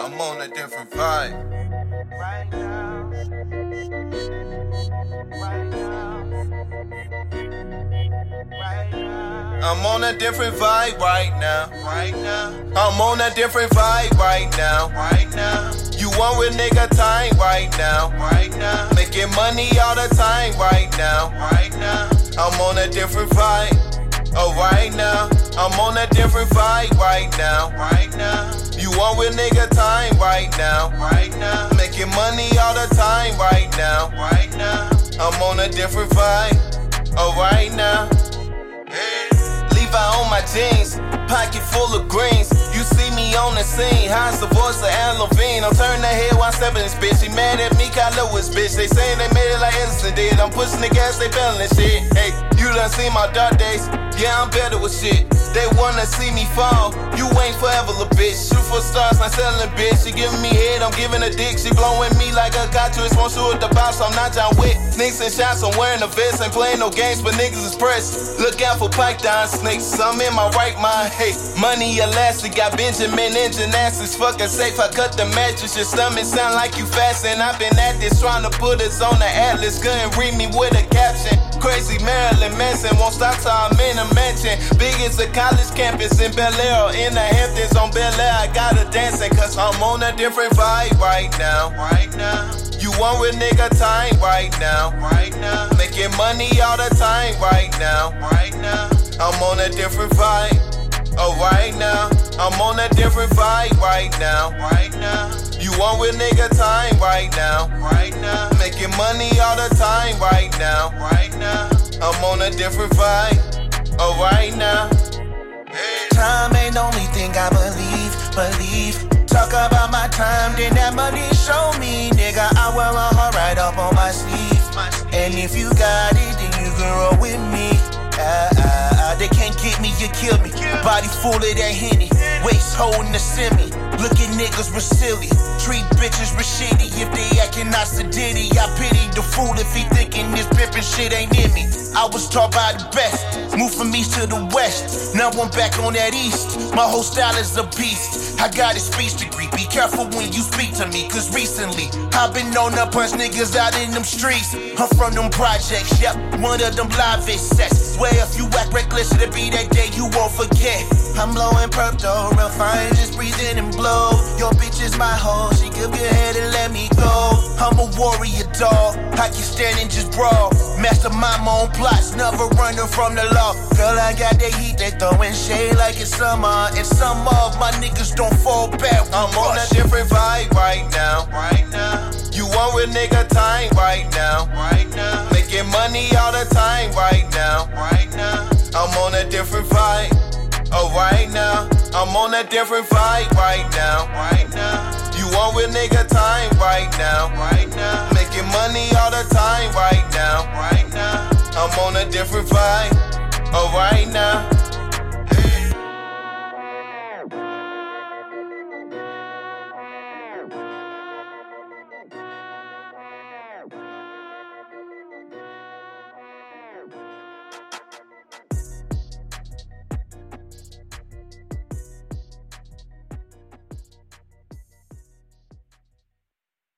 I'm on a different vibe. Right now. Right now. Right now. I'm on a different vibe right now. Right now. I'm on a different vibe right now. Right now. You want with nigga time right now. Right now. Making money all the time right now. Right now. I'm on a different vibe. Oh, right now. I'm on a different vibe right now. Right now. You want with nigga time right now. Right now. Making money all the time right now. Right now. I'm on a different vibe. Oh, right now. Levi on my jeans, pocket full of greens. You see on the scene, how's the voice of Adam Levine? I'm turning the head while stepping this bitch. She mad at me, know it's bitch. They saying they made it like Edison did. I'm pushing the gas, they feeling shit. Hey, you done seen my dark days. Yeah, I'm better with shit. They wanna see me fall. You ain't forever, little bitch. Shoot for stars, not selling bitch. She giving me head, I'm giving a dick. She blowing me like a cartridge. Won't shoot at the bounce, I'm not John Wick. Sneaks and shots, I'm wearing a vest. Ain't playing no games, but niggas is pressed. Look out for python snakes. I'm in my right mind. Hey, money elastic. Got Benjamin in gymnastics. Fucking safe. I cut the mattress. Your stomach sound like you fasting. I've been at this trying to put us on the atlas. Couldn't read me with a caption. Crazy Marilyn Manson won't stop till I'm in a mansion. Big as a college campus in Bel Air. In the Hamptons on Bel Air. I gotta dancing cause I'm on a different vibe right now. Right now. You want with nigga time right now. Right now. Making money all the time right now. Right now. I'm on a different vibe. Oh, right now. I'm on a different vibe right now. Right now. You want with nigga time right now. Right now. Making money all the time right now. Right now. I'm on a different vibe. Oh, right now. Time ain't the only thing I believe, believe. Talk about my time, then that money show me, nigga. I wear my heart right up on my sleeve. And if you got it, then you can roll with me. Ah, ah, ah, they can't get me, you kill me. Body full of that henny, waist holding the semi. Look at niggas silly, treat bitches real shitty. If they acting not sedity, I pity the fool if he thinking this pimpin' shit ain't in me. I was taught by the best, move from east to the west. Now I'm back on that east. My whole style is a beast. I got a speech degree. Be careful when you speak to me, cause recently I've been on to punch niggas out in them streets. I'm from them projects, yep, one of them live sets. Swear if you act reckless, it'll be that day you won't forget. I'm blowing purple, fine, just breathing and blow. Your bitch is my hoe, she give your head and let me go. Warrior dog, I can stand and just brawl. Master my own plots, never running from the law. Girl, I got the heat, they throwing shade like it's summer. And some of my niggas don't fall back. I'm on a different vibe right now. Right now. You want with nigga time right now. Right now. Making money all the time right now. Right now. I'm on a different vibe. Oh, right now. I'm on a different vibe right now. Right now. You want with nigga time right now. On a different vibe. Oh, right now.